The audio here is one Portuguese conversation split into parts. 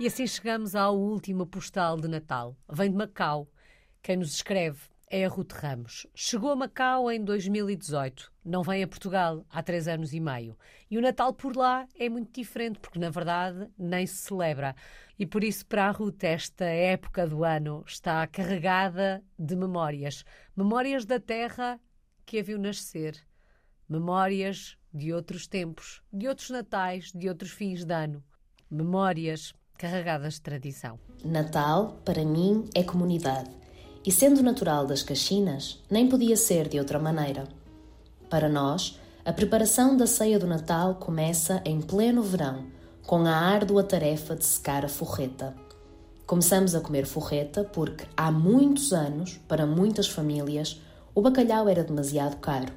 E assim chegamos ao último postal de Natal. Vem de Macau. Quem nos escreve é a Ruth Ramos. Chegou a Macau em 2018. Não vem a Portugal há três anos e meio. E o Natal por lá é muito diferente, porque na verdade nem se celebra. E por isso, para a Ruth, esta época do ano está carregada de memórias. Memórias da terra que a viu nascer. Memórias de outros tempos, de outros natais, de outros fins de ano. Memórias carregadas de tradição. Natal, para mim, é comunidade. E sendo natural das Caxinas, nem podia ser de outra maneira. Para nós, a preparação da ceia do Natal começa em pleno verão, com a árdua tarefa de secar a forreta. Começamos a comer forreta porque, há muitos anos, para muitas famílias, o bacalhau era demasiado caro.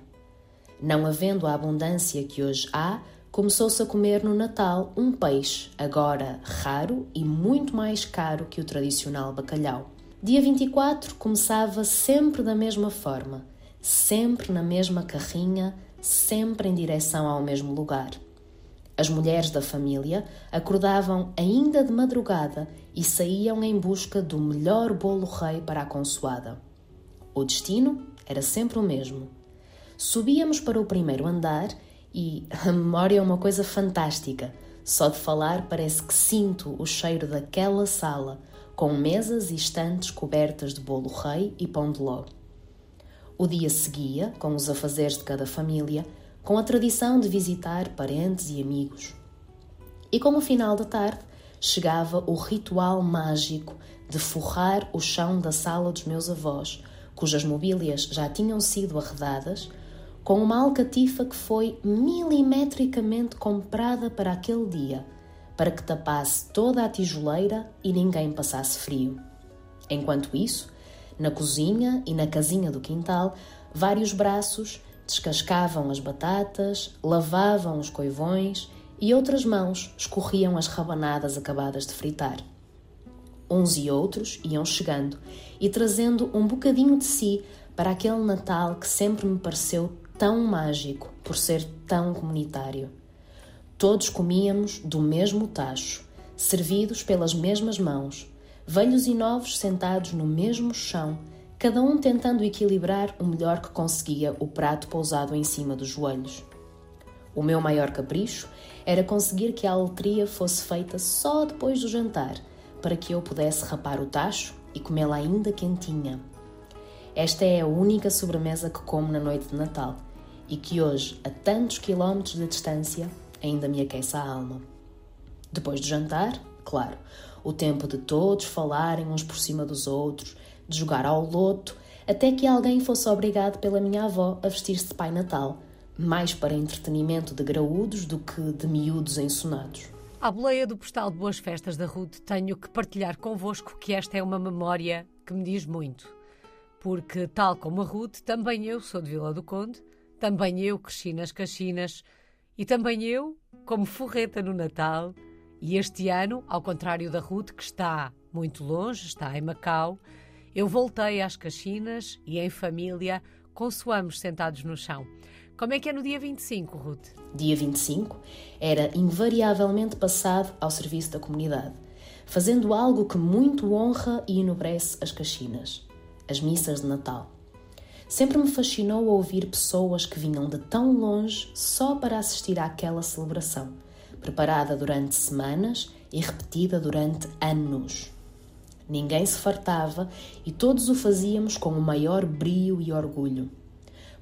Não havendo a abundância que hoje há, começou-se a comer no Natal um peixe, agora raro e muito mais caro que o tradicional bacalhau. Dia 24 começava sempre da mesma forma, sempre na mesma carrinha, sempre em direção ao mesmo lugar. As mulheres da família acordavam ainda de madrugada e saíam em busca do melhor bolo rei para a consoada. O destino era sempre o mesmo. Subíamos para o primeiro andar e a memória é uma coisa fantástica. Só de falar parece que sinto o cheiro daquela sala, com mesas e estantes cobertas de bolo rei e pão de ló. O dia seguia, com os afazeres de cada família, com a tradição de visitar parentes e amigos. E com o final da tarde, chegava o ritual mágico de forrar o chão da sala dos meus avós, cujas mobílias já tinham sido arredadas, com uma alcatifa que foi milimetricamente comprada para aquele dia, para que tapasse toda a tijoleira e ninguém passasse frio. Enquanto isso, na cozinha e na casinha do quintal, vários braços descascavam as batatas, lavavam os coivões e outras mãos escorriam as rabanadas acabadas de fritar. Uns e outros iam chegando e trazendo um bocadinho de si para aquele Natal que sempre me pareceu tão mágico por ser tão comunitário. Todos comíamos do mesmo tacho, servidos pelas mesmas mãos, velhos e novos sentados no mesmo chão, cada um tentando equilibrar o melhor que conseguia o prato pousado em cima dos joelhos. O meu maior capricho era conseguir que a aletria fosse feita só depois do jantar, para que eu pudesse rapar o tacho e comê-la ainda quentinha. Esta é a única sobremesa que como na noite de Natal e que hoje, a tantos quilómetros de distância, ainda me aquece a alma. Depois do jantar, claro, o tempo de todos falarem uns por cima dos outros, de jogar ao loto, até que alguém fosse obrigado pela minha avó a vestir-se de Pai Natal, mais para entretenimento de graúdos do que de miúdos ensonados. À boleia do postal de Boas Festas da Ruth, tenho que partilhar convosco que esta é uma memória que me diz muito porque, tal como a Ruth, também eu sou de Vila do Conde, também eu cresci nas Caxinas e também eu, como forreta no Natal, e este ano, ao contrário da Ruth, que está muito longe, está em Macau, eu voltei às Caxinas e em família consoamos sentados no chão. Como é que é no dia 25, Ruth? Dia 25 era invariavelmente passado ao serviço da comunidade, fazendo algo que muito honra e enobrece as Caxinas as missas de Natal. Sempre me fascinou ouvir pessoas que vinham de tão longe só para assistir àquela celebração, preparada durante semanas e repetida durante anos. Ninguém se fartava e todos o fazíamos com o maior brio e orgulho.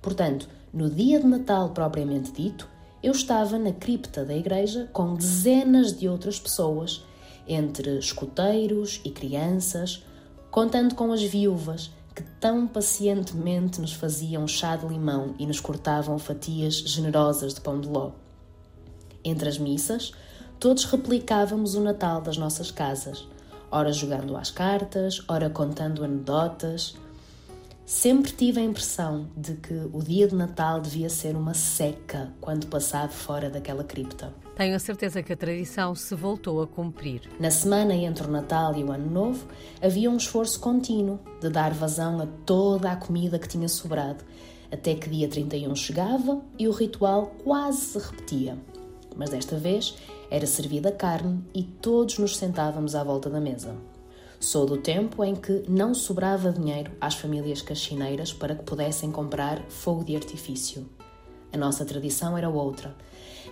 Portanto, no dia de Natal propriamente dito, eu estava na cripta da igreja com dezenas de outras pessoas, entre escuteiros e crianças, contando com as viúvas que tão pacientemente nos faziam chá de limão e nos cortavam fatias generosas de pão de ló. Entre as missas, todos replicávamos o Natal das nossas casas, ora jogando às cartas, ora contando anedotas. Sempre tive a impressão de que o dia de Natal devia ser uma seca quando passado fora daquela cripta. Tenho a certeza que a tradição se voltou a cumprir. Na semana entre o Natal e o Ano Novo, havia um esforço contínuo de dar vazão a toda a comida que tinha sobrado, até que dia 31 chegava e o ritual quase se repetia. mas desta vez era servida carne e todos nos sentávamos à volta da mesa. Sou do tempo em que não sobrava dinheiro às famílias caxineiras para que pudessem comprar fogo de artifício. A nossa tradição era outra.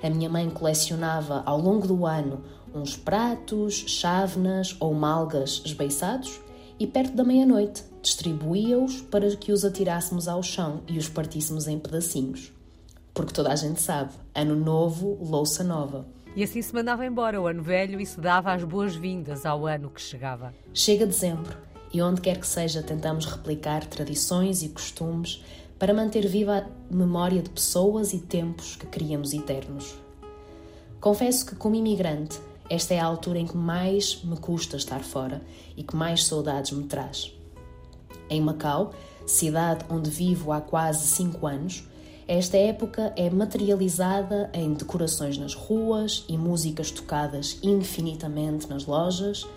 A minha mãe colecionava ao longo do ano uns pratos, chávenas ou malgas esbeiçados e perto da meia-noite distribuía-os para que os atirássemos ao chão e os partíssemos em pedacinhos. Porque toda a gente sabe, ano novo, louça nova. E assim se mandava embora o ano velho e se dava as boas-vindas ao ano que chegava. Chega dezembro e onde quer que seja tentamos replicar tradições e costumes para manter viva a memória de pessoas e tempos que queríamos eternos. Confesso que, como imigrante, esta é a altura em que mais me custa estar fora e que mais saudades me traz. Em Macau, cidade onde vivo há quase cinco anos, esta época é materializada em decorações nas ruas e músicas tocadas infinitamente nas lojas,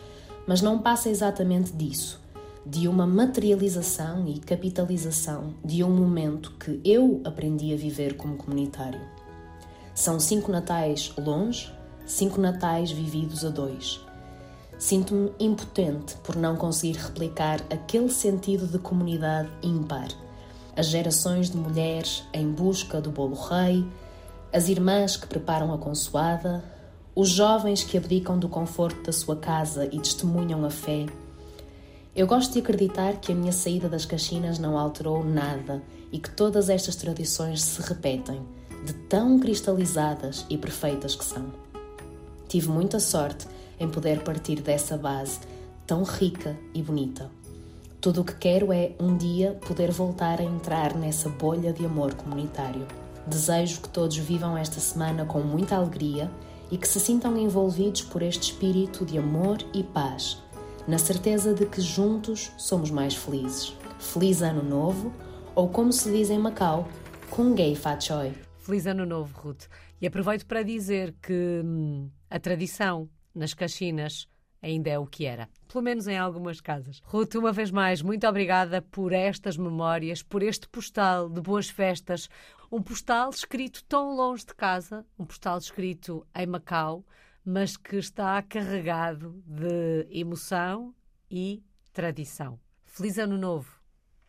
mas não passa exatamente disso, de uma materialização e capitalização de um momento que eu aprendi a viver como comunitário. São cinco natais longe, cinco natais vividos a dois. Sinto-me impotente por não conseguir replicar aquele sentido de comunidade ímpar as gerações de mulheres em busca do bolo rei, as irmãs que preparam a consoada, os jovens que abdicam do conforto da sua casa e testemunham a fé. Eu gosto de acreditar que a minha saída das Caxinas não alterou nada e que todas estas tradições se repetem, de tão cristalizadas e perfeitas que são. Tive muita sorte em poder partir dessa base tão rica e bonita. Tudo o que quero é, um dia, poder voltar a entrar nessa bolha de amor comunitário. Desejo que todos vivam esta semana com muita alegria e que se sintam envolvidos por este espírito de amor e paz, na certeza de que juntos somos mais felizes. Feliz Ano Novo, ou como se diz em Macau, Kungay Choi. Feliz Ano Novo, Ruth. E aproveito para dizer que hum, a tradição nas Caxinas ainda é o que era. Pelo menos em algumas casas. Ruth, uma vez mais, muito obrigada por estas memórias, por este postal de boas festas. Um postal escrito tão longe de casa, um postal escrito em Macau, mas que está carregado de emoção e tradição. Feliz Ano Novo!